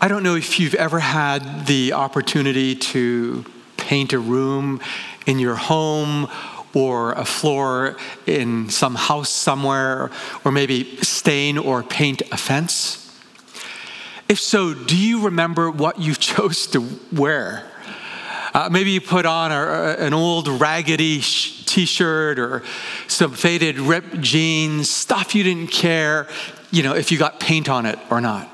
I don't know if you've ever had the opportunity to paint a room in your home or a floor in some house somewhere, or maybe stain or paint a fence. If so, do you remember what you chose to wear? Uh, maybe you put on a, an old raggedy t shirt or some faded ripped jeans, stuff you didn't care, you know, if you got paint on it or not.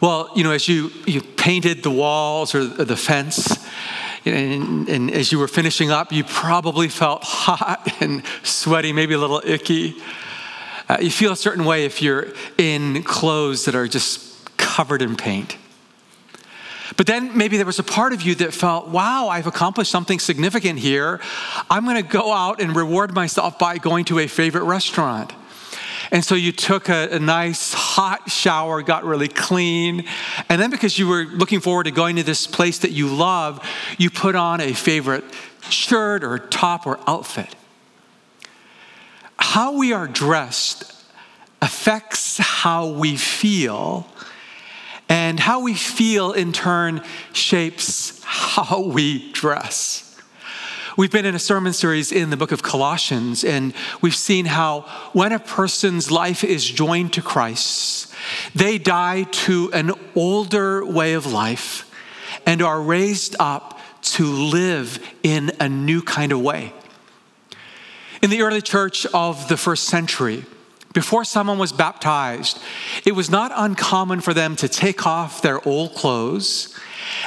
Well, you know, as you, you painted the walls or the fence, and, and, as you were finishing up, you probably felt hot and sweaty, maybe a little icky. Uh, you feel a certain way if you're in clothes that are just covered in paint. But then maybe there was a part of you that felt, wow, I've accomplished something significant here. I'm going to go out and reward myself by going to a favorite restaurant. And so you took a, a, nice hot shower, got really clean. And then because you were looking forward to going to this place that you love, you put on a favorite shirt or top or outfit. How we are dressed affects how we feel, and how we feel in turn shapes how we dress. We've been in a sermon series in the book of Colossians, and we've seen how when a person's life is joined to Christ, they die to an older way of life and are raised up to live in a new kind of way. In the early church of the first century, before someone was baptized, it was not uncommon for them to take off their old clothes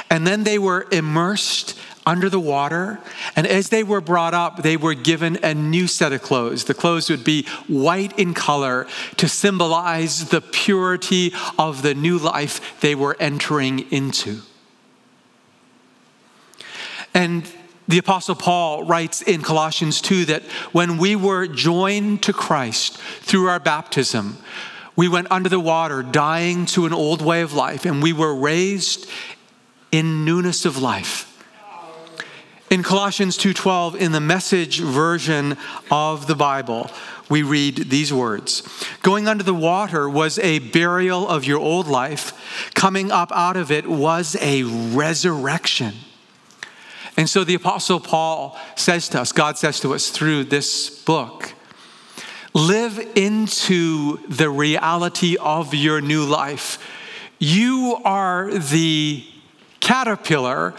and then they were immersed under the water. And as they were brought up, they were given a new set of clothes. The clothes would be white in color to symbolize the purity of the new life they were entering into. And the Apostle Paul writes in Colossians 2 that when we were joined to Christ through our baptism, we went under the water, dying to an old way of life, and we were raised in newness of life. In Colossians 2:12 in the message version of the Bible, we read these words. Going under the water was a burial of your old life. Coming up out of it was a resurrection. And so the apostle Paul says to us, God says to us through this book, live into the reality of your new life. You are the caterpillar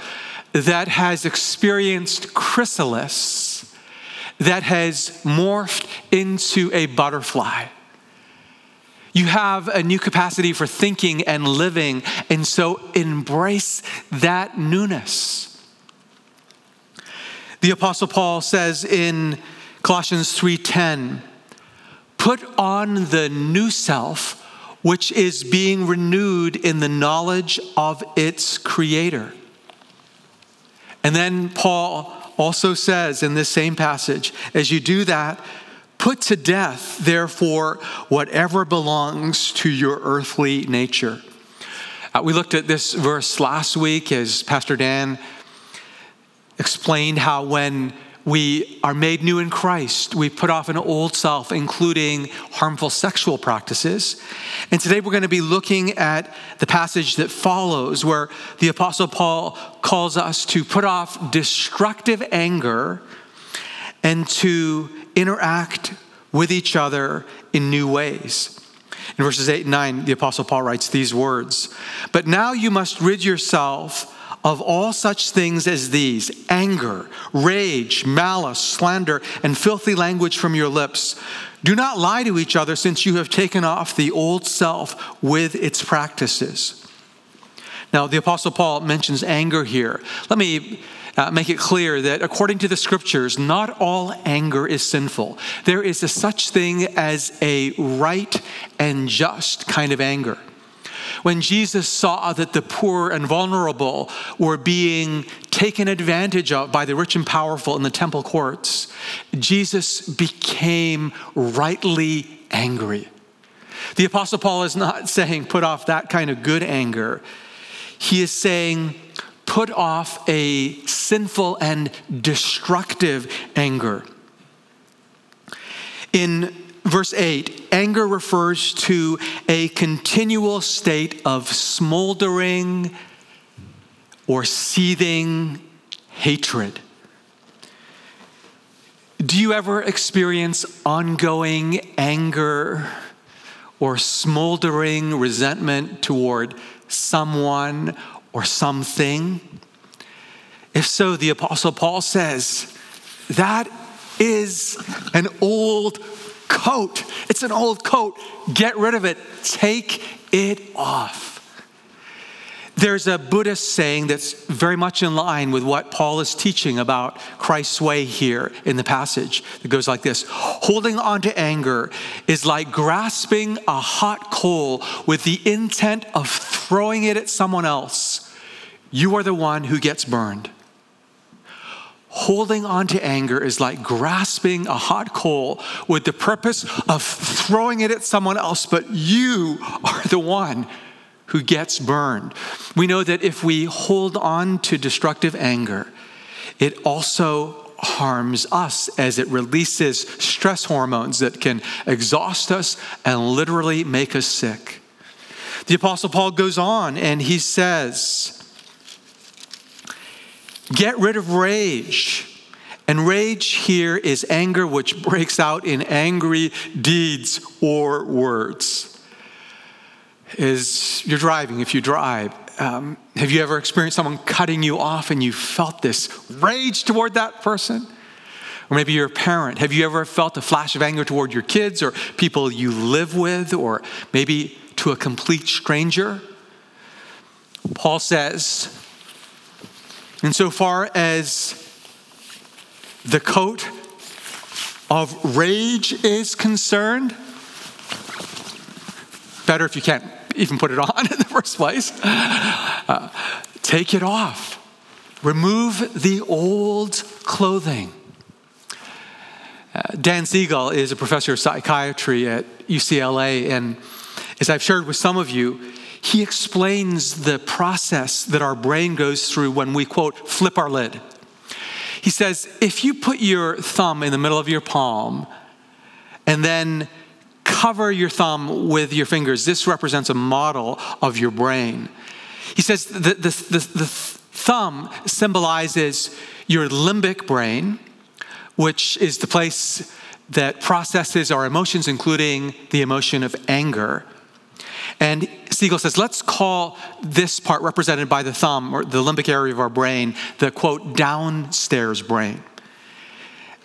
that has experienced chrysalis that has morphed into a butterfly. You have a new capacity for thinking and living, and so embrace that newness. The apostle Paul says in Colossians 3:10, "Put on the new self, which is being renewed in the knowledge of its creator." And then Paul also says in this same passage, as you do that, put to death, therefore, whatever belongs to your earthly nature. Uh, we looked at this verse last week as Pastor Dan explained how when we are made new in Christ. We put off an old self, including harmful sexual practices. And today we're going to be looking at the passage that follows, where the Apostle Paul calls us to put off destructive anger and to interact with each other in new ways. In verses 8 and 9, the Apostle Paul writes these words But now you must rid yourself of all such things as these anger, rage, malice, slander, and filthy language from your lips. Do not lie to each other, since you have taken off the old self with its practices. Now, the Apostle Paul mentions anger here. Let me uh, make it clear that according to the scriptures, not all anger is sinful. There is a such thing as a right and just kind of anger. When Jesus saw that the poor and vulnerable were being taken advantage of by the rich and powerful in the temple courts, Jesus became rightly angry. The Apostle Paul is not saying put off that kind of good anger. He is saying put off a sinful and destructive anger. In verse 8, anger refers to a continual state of smoldering or seething hatred. Do you ever experience ongoing anger or smoldering resentment toward someone or something? If so, the Apostle Paul says that is an old coat. It's an old coat. Get rid of it, take it off. There's a Buddhist saying that's very much in line with what Paul is teaching about Christ's way here in the passage. It goes like this Holding on to anger is like grasping a hot coal with the intent of throwing it at someone else. You are the one who gets burned. Holding on to anger is like grasping a hot coal with the purpose of throwing it at someone else, but you are the one who gets burned. We know that if we hold on to destructive anger, it also harms us as it releases stress hormones that can exhaust us and literally make us sick. The Apostle Paul goes on and he says, Get rid of rage. And rage here is anger which breaks out in angry deeds or words is you're driving, if you drive, um, have you ever experienced someone cutting you off and you felt this rage toward that person? Or maybe you're a parent. Have you ever felt a flash of anger toward your kids or people you live with or maybe to a complete stranger? Paul says, insofar as the coat of rage is concerned, better if you can't even put it on in the first place. Uh, take it off. Remove the old clothing. Uh, Dan Siegel is a professor of psychiatry at UCLA, and as I've shared with some of you, he explains the process that our brain goes through when we, quote, flip our lid. He says, if you put your thumb in the middle of your palm and then cover your thumb with your fingers. This represents a model of your brain. He says the, the, the, the thumb symbolizes your limbic brain, which is the place that processes our emotions, including the emotion of anger. And Siegel says, let's call this part represented by the thumb or the limbic area of our brain the quote, downstairs brain.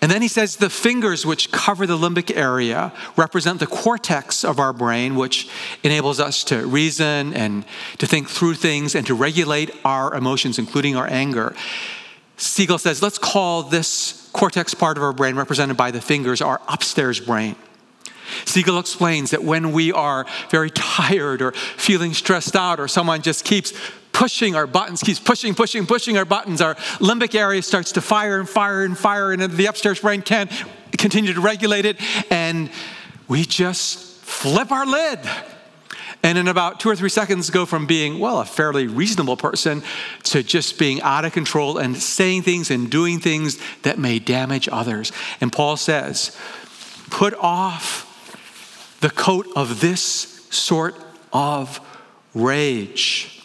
And then he says the fingers, which cover the limbic area, represent the cortex of our brain, which enables us to reason and to think through things and to regulate our emotions, including our anger. Siegel says, let's call this cortex part of our brain, represented by the fingers, our upstairs brain. Siegel explains that when we are very tired or feeling stressed out, or someone just keeps pushing our buttons, keeps pushing, pushing, pushing our buttons, our limbic area starts to fire and fire and fire, and the upstairs brain can't continue to regulate it. And we just flip our lid. And in about two or three seconds, go from being, well, a fairly reasonable person to just being out of control and saying things and doing things that may damage others. And Paul says, put off the coat of this sort of rage.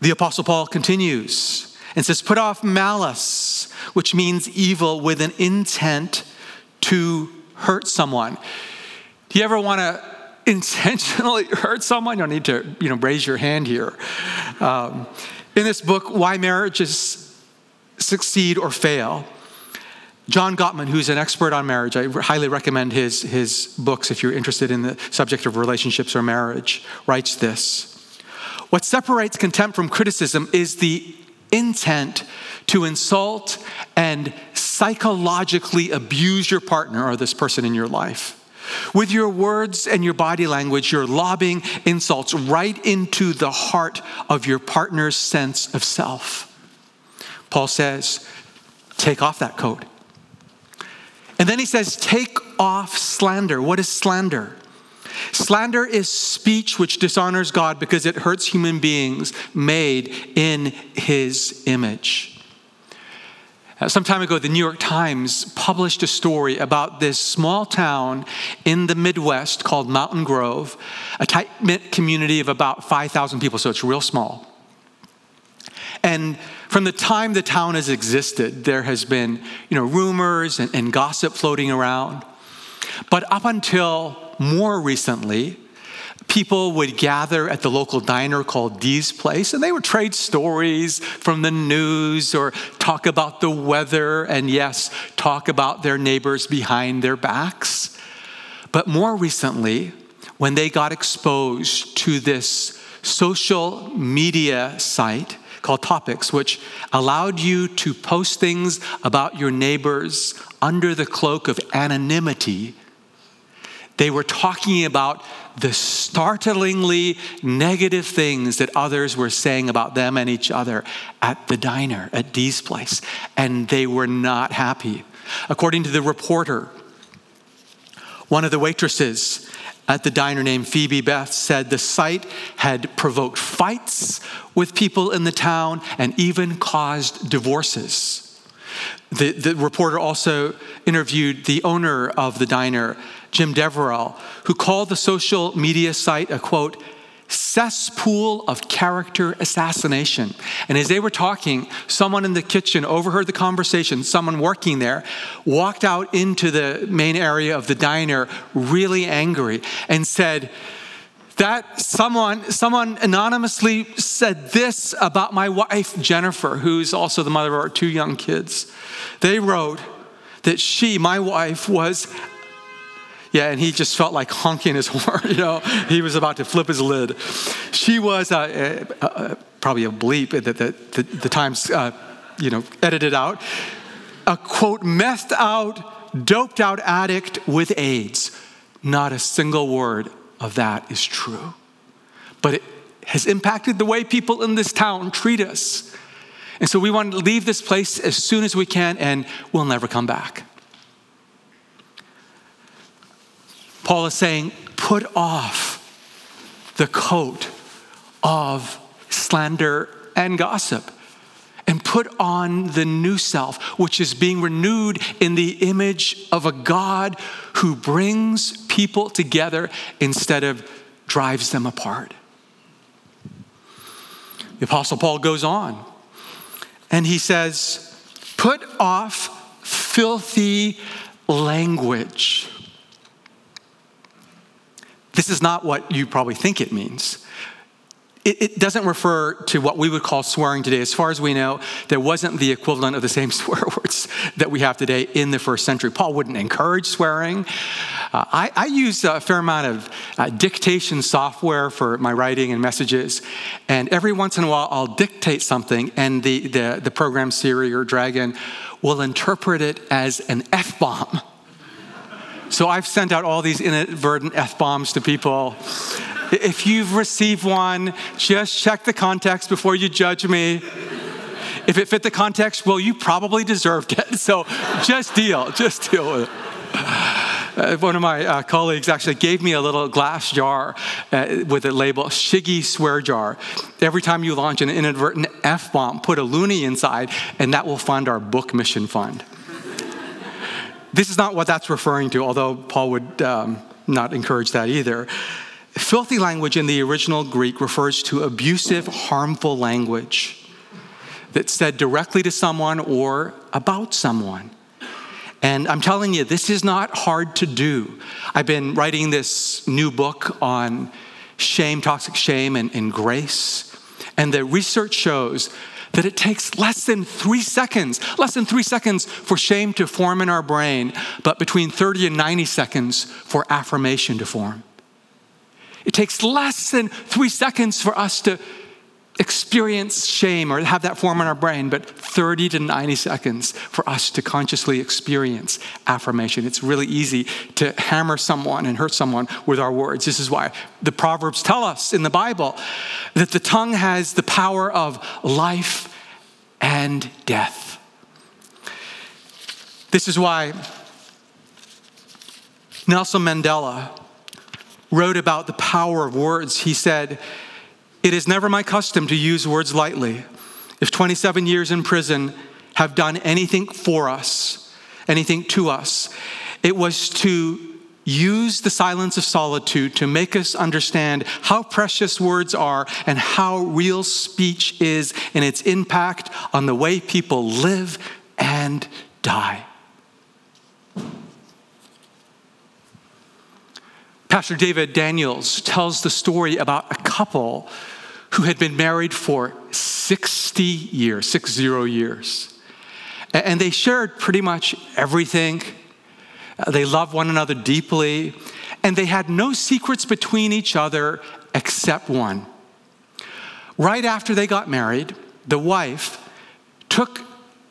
The Apostle Paul continues and says, Put off malice, which means evil with an intent to hurt someone. Do you ever want to intentionally hurt someone? You don't need to you know, raise your hand here. Um, in this book, Why Marriages Succeed or Fail, John Gottman, who's an expert on marriage, I highly recommend his, his books if you're interested in the subject of relationships or marriage, writes this. What separates contempt from criticism is the intent to insult and psychologically abuse your partner or this person in your life. With your words and your body language, you're lobbing insults right into the heart of your partner's sense of self. Paul says, take off that coat. And then he says, take off slander. What is slander? Slander is speech which dishonors God because it hurts human beings made in his image. Some time ago, the New York Times published a story about this small town in the Midwest called Mountain Grove, a tight knit community of about 5,000 people, so it's real small. And from the time the town has existed, there has been you know, rumors and, and gossip floating around. But up until more recently, people would gather at the local diner called Dee's Place, and they would trade stories from the news or talk about the weather, and yes, talk about their neighbors behind their backs. But more recently, when they got exposed to this social media site called Topix, which allowed you to post things about your neighbors under the cloak of anonymity, they were talking about the startlingly negative things that others were saying about them and each other at the diner at Dee's place, and they were not happy. According to the reporter, one of the waitresses at the diner named Phoebe Beth said the site had provoked fights with people in the town and even caused divorces. The, the reporter also interviewed the owner of the diner, Jim Deverell, who called the social media site a quote, cesspool of character assassination. And as they were talking, someone in the kitchen overheard the conversation. Someone working there walked out into the main area of the diner really angry and said, that someone someone anonymously said this about my wife Jennifer who's also the mother of our two young kids they wrote that she my wife was yeah, and he just felt like honking his horn, you know. He was about to flip his lid. She was uh, uh, uh, probably a bleep that the, the, the, Times, uh, you know, edited out. A quote, messed out, doped out addict with AIDS. Not a single word of that is true. But it has impacted the way people in this town treat us. And so we want to leave this place as soon as we can, and we'll never come back. Paul is saying, put off the coat of slander and gossip and put on the new self, which is being renewed in the image of a God who brings people together instead of drives them apart. The Apostle Paul goes on and he says, Put off filthy language this is not what you probably think it means. It, it, doesn't refer to what we would call swearing today. As far as we know, there wasn't the equivalent of the same swear words that we have today in the first century. Paul wouldn't encourage swearing. Uh, I, I, use a fair amount of uh, dictation software for my writing and messages, and every once in a while I'll dictate something, and the, the, the program Siri or Dragon will interpret it as an F bomb. So I've sent out all these inadvertent F bombs to people. If you've received one, just check the context before you judge me. If it fit the context, well, you probably deserved it. So just deal, just deal with it. Uh, one of my uh, colleagues actually gave me a little glass jar uh, with a label Shiggy Swear Jar. Every time you launch an inadvertent F bomb, put a loonie inside, and that will fund our book mission fund. This is not what that's referring to, although Paul would um, not encourage that either. Filthy language in the original Greek refers to abusive, harmful language that's said directly to someone or about someone. And I'm telling you, this is not hard to do. I've been writing this new book on shame, toxic shame, and, and grace. And the research shows that it takes less than three seconds, less than three seconds for shame to form in our brain, but between 30 and 90 seconds for affirmation to form. It takes less than three seconds for us to experience shame or have that form in our brain, but 30 to 90 seconds for us to consciously experience affirmation. It's really easy to hammer someone and hurt someone with our words. This is why the Proverbs tell us in the Bible that the tongue has the power of life and death. This is why Nelson Mandela wrote about the power of words. He said, it is never my custom to use words lightly. If 27 years in prison have done anything for us, anything to us. It was to use the silence of solitude to make us understand how precious words are and how real speech is in its impact on the way people live and die. Pastor David Daniels tells the story about a couple who had been married for 60 years, six zero years. And they shared pretty much everything. They loved one another deeply. And they had no secrets between each other except one. Right after they got married, the wife took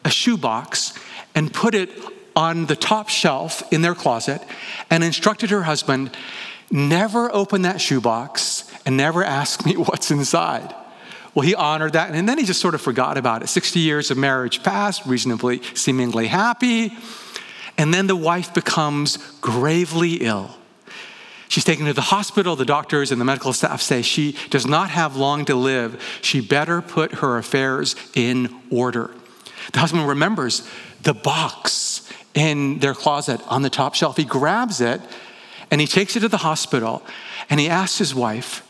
a shoebox and put it on the top shelf in their closet and instructed her husband never open that shoebox and never ask me what's inside. Well, he honored that, and then he just sort of forgot about it. 60 years of marriage passed, reasonably, seemingly happy. And then the wife becomes gravely ill. She's taken to the hospital. The doctors and the medical staff say she does not have long to live. She better put her affairs in order. The husband remembers the box in their closet on the top shelf. He grabs it and he takes it to the hospital and he asks his wife,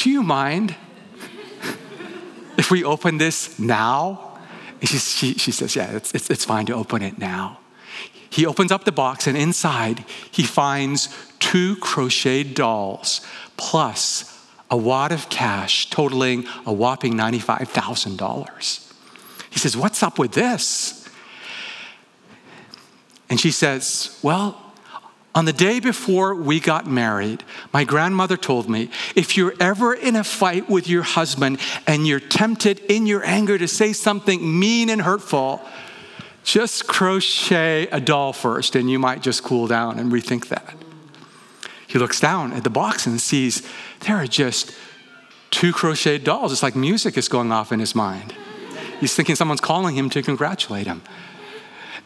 Do you mind if we open this now? She, she, she says, Yeah, it's, it's, it's fine to open it now. He opens up the box and inside he finds two crocheted dolls plus a wad of cash totaling a whopping $95,000. He says, What's up with this? And she says, Well, on the day before we got married, my grandmother told me if you're ever in a fight with your husband and you're tempted in your anger to say something mean and hurtful, just crochet a doll first and you might just cool down and rethink that. He looks down at the box and sees there are just two crocheted dolls. It's like music is going off in his mind. He's thinking someone's calling him to congratulate him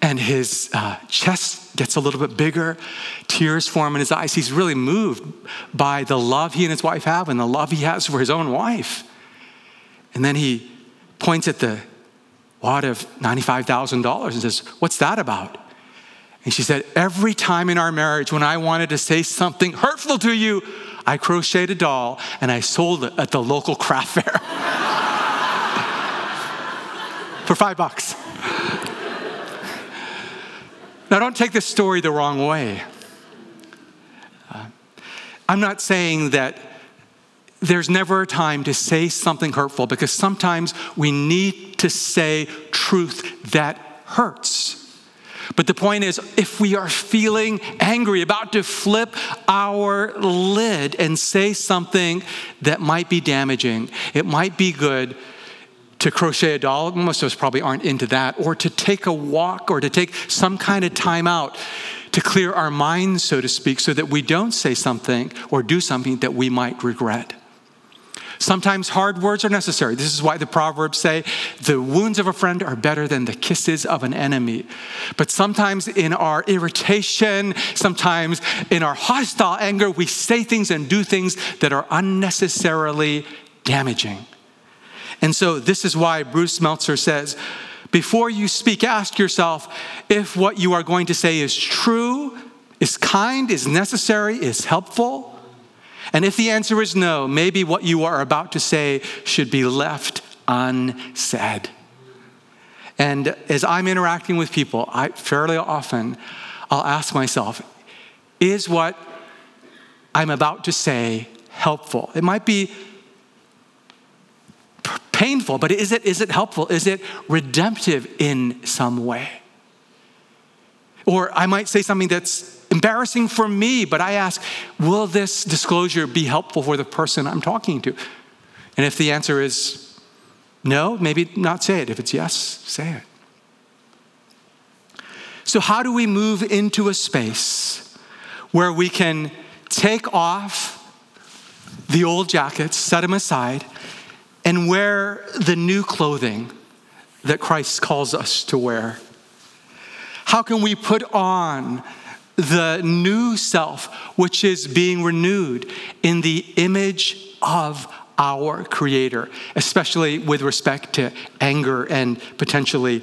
and his uh, chest gets a little bit bigger. Tears form in his eyes. He's really moved by the love he and his wife have and the love he has for his own wife. And then he points at the wad of $95,000 and says, What's that about? And she said, Every time in our marriage when I wanted to say something hurtful to you, I crocheted a doll and I sold it at the local craft fair for five bucks. Now, don't take this story the wrong way. Uh, I'm not saying that there's never a time to say something hurtful because sometimes we need to say truth that hurts. But the point is, if we are feeling angry, about to flip our lid and say something that might be damaging, it might be good to crochet a doll. Most of us probably aren't into that. Or to take a walk or to take some kind of time out to clear our minds, so to speak, so that we don't say something or do something that we might regret. Sometimes hard words are necessary. This is why the Proverbs say the wounds of a friend are better than the kisses of an enemy. But sometimes in our irritation, sometimes in our hostile anger, we say things and do things that are unnecessarily damaging. And so, this is why Bruce Meltzer says before you speak, ask yourself if what you are going to say is true, is kind, is necessary, is helpful. And if the answer is no, maybe what you are about to say should be left unsaid. And as I'm interacting with people, I fairly often I'll ask myself, is what I'm about to say helpful? It might be painful, but is it, is it helpful? Is it redemptive in some way? Or I might say something that's embarrassing for me, but I ask, will this disclosure be helpful for the person I'm talking to? And if the answer is no, maybe not say it. If it's yes, say it. So, how do we move into a space where we can take off the old jackets, set them aside, and wear the new clothing that Christ calls us to wear? How can we put on the new self, which is being renewed in the image of our Creator, especially with respect to anger and potentially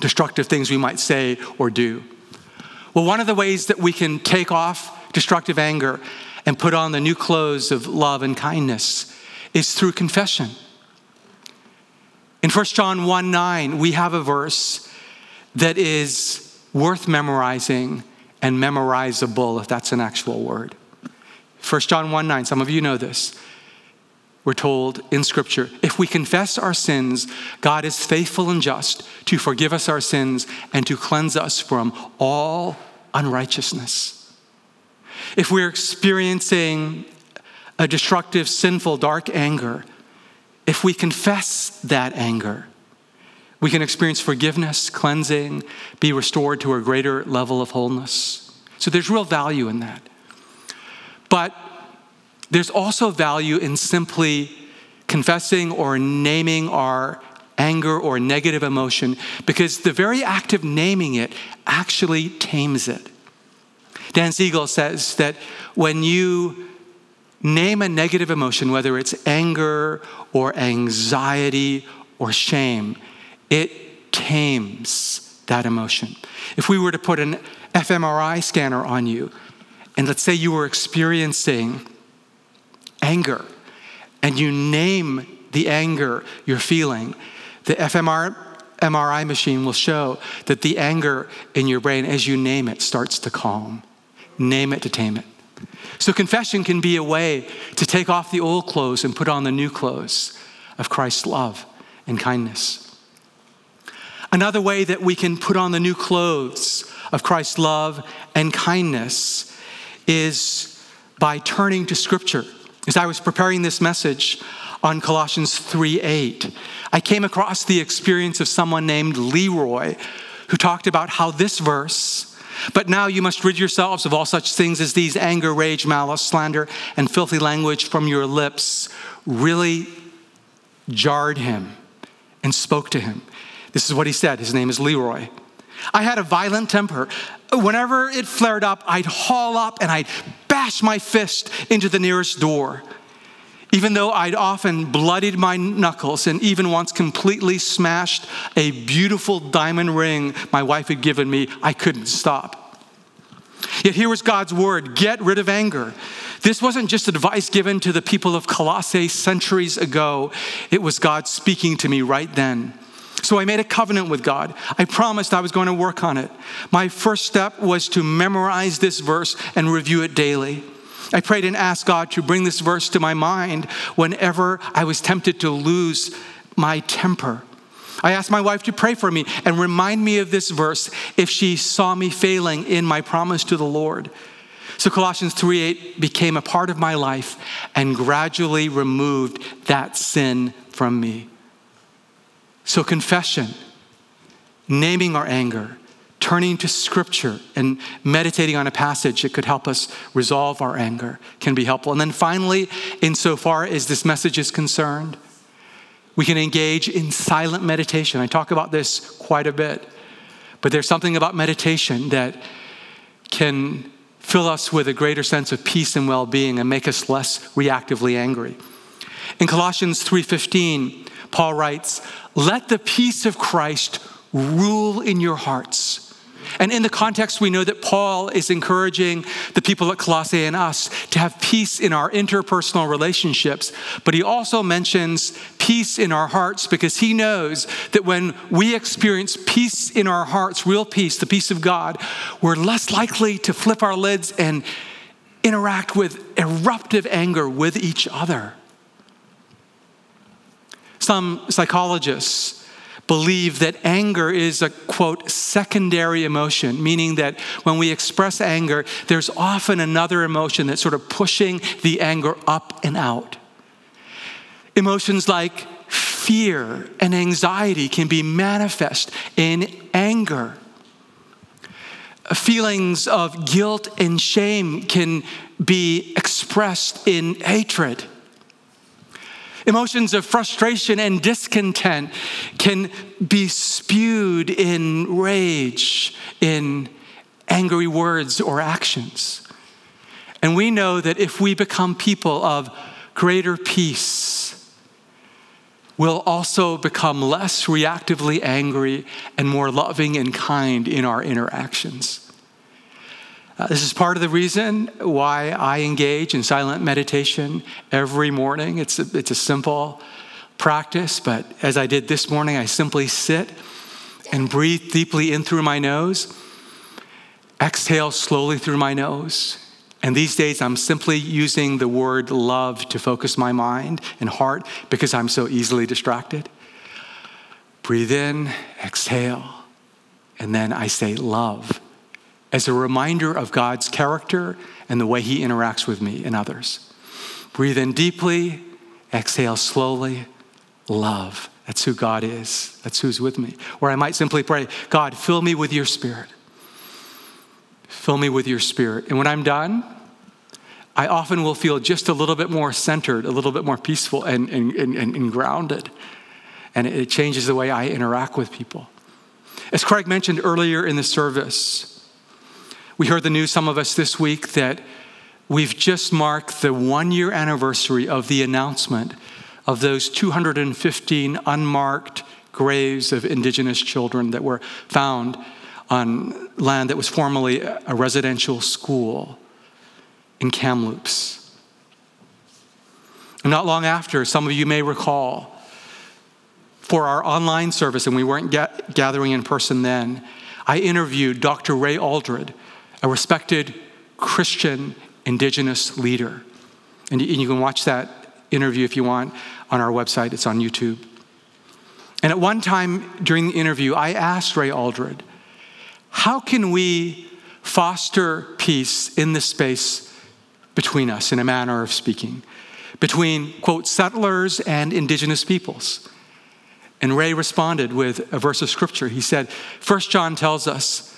destructive things we might say or do. Well, one of the ways that we can take off destructive anger and put on the new clothes of love and kindness is through confession. In 1 John 1 9, we have a verse that is worth memorizing and memorizable, if that's an actual word. 1 John 1 9, some of you know this. We're told in Scripture, if we confess our sins, God is faithful and just to forgive us our sins and to cleanse us from all unrighteousness. If we're experiencing a destructive, sinful, dark anger, if we confess that anger, we can experience forgiveness, cleansing, be restored to a greater level of wholeness. So there's real value in that. But there's also value in simply confessing or naming our anger or negative emotion because the very act of naming it actually tames it. Dan Siegel says that when you name a negative emotion, whether it's anger or anxiety or shame, it tames that emotion. If we were to put an fMRI scanner on you, and let's say you were experiencing anger, and you name the anger you're feeling, the fMRI machine will show that the anger in your brain, as you name it, starts to calm. Name it to tame it. So, confession can be a way to take off the old clothes and put on the new clothes of Christ's love and kindness. Another way that we can put on the new clothes of Christ's love and kindness is by turning to Scripture. As I was preparing this message on Colossians 3 8, I came across the experience of someone named Leroy who talked about how this verse, but now you must rid yourselves of all such things as these anger, rage, malice, slander, and filthy language from your lips, really jarred him and spoke to him. This is what he said. His name is Leroy. I had a violent temper. Whenever it flared up, I'd haul up and I'd bash my fist into the nearest door. Even though I'd often bloodied my knuckles and even once completely smashed a beautiful diamond ring my wife had given me, I couldn't stop. Yet here was God's word get rid of anger. This wasn't just advice given to the people of Colossae centuries ago, it was God speaking to me right then. So I made a covenant with God. I promised I was going to work on it. My first step was to memorize this verse and review it daily. I prayed and asked God to bring this verse to my mind whenever I was tempted to lose my temper. I asked my wife to pray for me and remind me of this verse if she saw me failing in my promise to the Lord. So Colossians 3:8 became a part of my life and gradually removed that sin from me. So, confession, naming our anger, turning to scripture and meditating on a passage that could help us resolve our anger can be helpful. And then finally, insofar as this message is concerned, we can engage in silent meditation. I talk about this quite a bit, but there's something about meditation that can fill us with a greater sense of peace and well-being and make us less reactively angry. In Colossians 3:15, Paul writes, Let the peace of Christ rule in your hearts. And in the context, we know that Paul is encouraging the people at Colossae and us to have peace in our interpersonal relationships. But he also mentions peace in our hearts because he knows that when we experience peace in our hearts, real peace, the peace of God, we're less likely to flip our lids and interact with eruptive anger with each other. Some psychologists believe that anger is a quote secondary emotion, meaning that when we express anger, there's often another emotion that's sort of pushing the anger up and out. Emotions like fear and anxiety can be manifest in anger. Feelings of guilt and shame can be expressed in hatred. Emotions of frustration and discontent can be spewed in rage, in angry words or actions. And we know that if we become people of greater peace, we'll also become less reactively angry and more loving and kind in our interactions. Uh, this is part of the reason why I engage in silent meditation every morning. It's a, it's a simple practice, but as I did this morning, I simply sit and breathe deeply in through my nose, exhale slowly through my nose. And these days, I'm simply using the word love to focus my mind and heart because I'm so easily distracted. Breathe in, exhale, and then I say love as a reminder of God's character and the way He interacts with me and others. Breathe in deeply, exhale slowly, love. That's who God is. That's who's with me. Or I might simply pray, God, fill me with your spirit. Fill me with your spirit. And when I'm done, I often will feel just a little bit more centered, a little bit more peaceful and, and, and, and grounded. And it changes the way I interact with people. As Craig mentioned earlier in the service, we heard the news, some of us this week, that we've just marked the one year anniversary of the announcement of those 215 unmarked graves of indigenous children that were found on land that was formerly a residential school in Kamloops. And not long after, some of you may recall, for our online service, and we weren't gathering in person then, I interviewed Dr. Ray Aldred, a respected Christian indigenous leader. And you can watch that interview if you want on our website, it's on YouTube. And at one time during the interview, I asked Ray Aldred, how can we foster peace in the space between us, in a manner of speaking, between, quote, settlers and indigenous peoples? And Ray responded with a verse of scripture. He said, First John tells us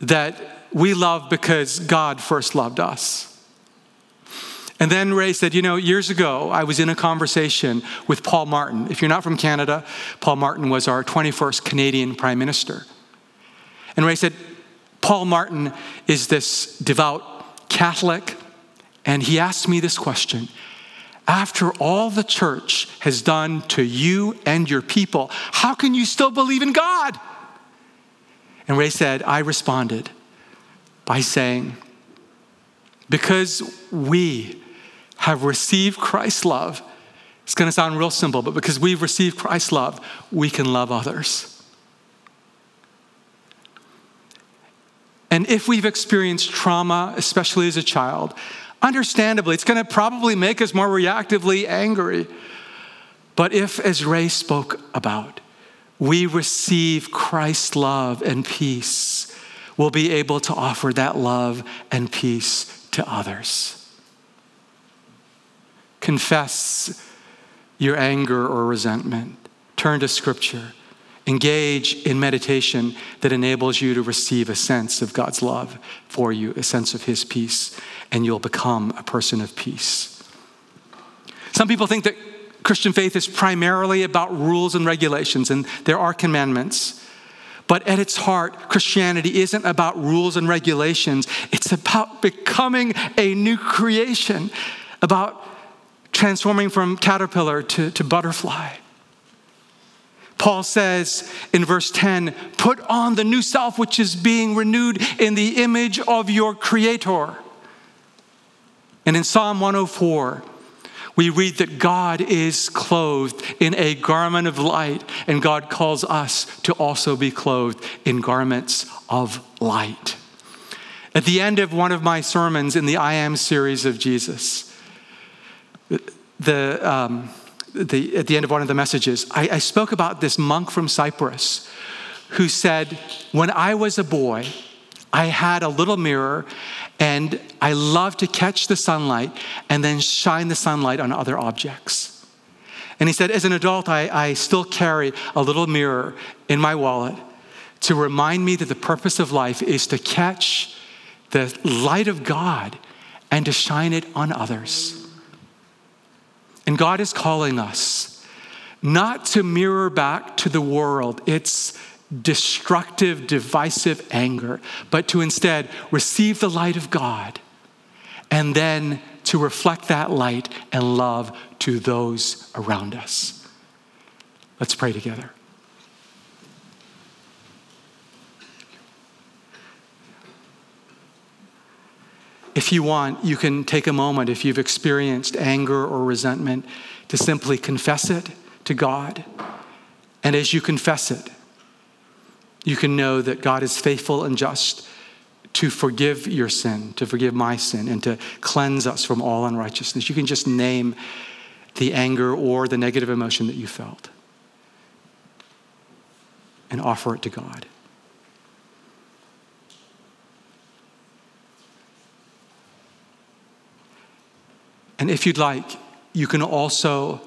that we love because God first loved us. And then Ray said, You know, years ago, I was in a conversation with Paul Martin. If you're not from Canada, Paul Martin was our 21st Canadian Prime Minister. And Ray said, Paul Martin is this devout Catholic, and he asked me this question After all the church has done to you and your people, how can you still believe in God? And Ray said, I responded, by saying, because we have received Christ's love, it's going to sound real simple, but because we've received Christ's love, we can love others. And if we've experienced trauma, especially as a child, understandably, it's going to probably make us more reactively angry. But if, as Ray spoke about, we receive Christ's love and peace, will be able to offer that love and peace to others. Confess your anger or resentment. Turn to Scripture. Engage in meditation that enables you to receive a sense of God's love for you, a sense of His peace, and you'll become a person of peace. Some people think that Christian faith is primarily about rules and regulations, and there are commandments. But at its heart, Christianity isn't about rules and regulations, it's about becoming a new creation, about transforming from caterpillar to, to butterfly. Paul says in verse 10 put on the new self, which is being renewed in the image of your Creator. And in Psalm 104, we read that God is clothed in a garment of light, and God calls us to also be clothed in garments of light. At the end of one of my sermons in the I Am series of Jesus, the, um, the, at the end of one of the messages, I, I spoke about this monk from Cyprus who said, When I was a boy, I had a little mirror and I love to catch the sunlight and then shine the sunlight on other objects. And he said, as an adult, I, I still carry a little mirror in my wallet to remind me that the purpose of life is to catch the light of God and to shine it on others. And God is calling us not to mirror back to the world. It's destructive, divisive anger, but to instead receive the light of God and then to reflect that light and love to those around us. Let's pray together. If you want, you can take a moment if you've experienced anger or resentment to simply confess it to God. And as you confess it, you can know that God is faithful and just to forgive your sin, to forgive my sin, and to cleanse us from all unrighteousness. You can just name the anger or the negative emotion that you felt and offer it to God. And if you'd like, you can also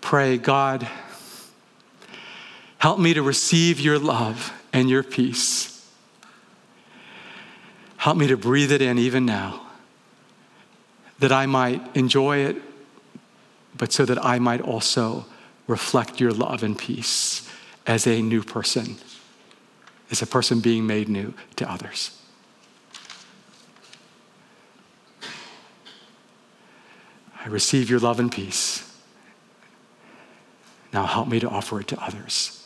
pray, God, help me to receive your love and your peace. Help me to breathe it in even now, that I might enjoy it, but so that I might also reflect your love and peace as a new person, as a person being made new to others. I receive your love and peace. Now help me to offer it to others.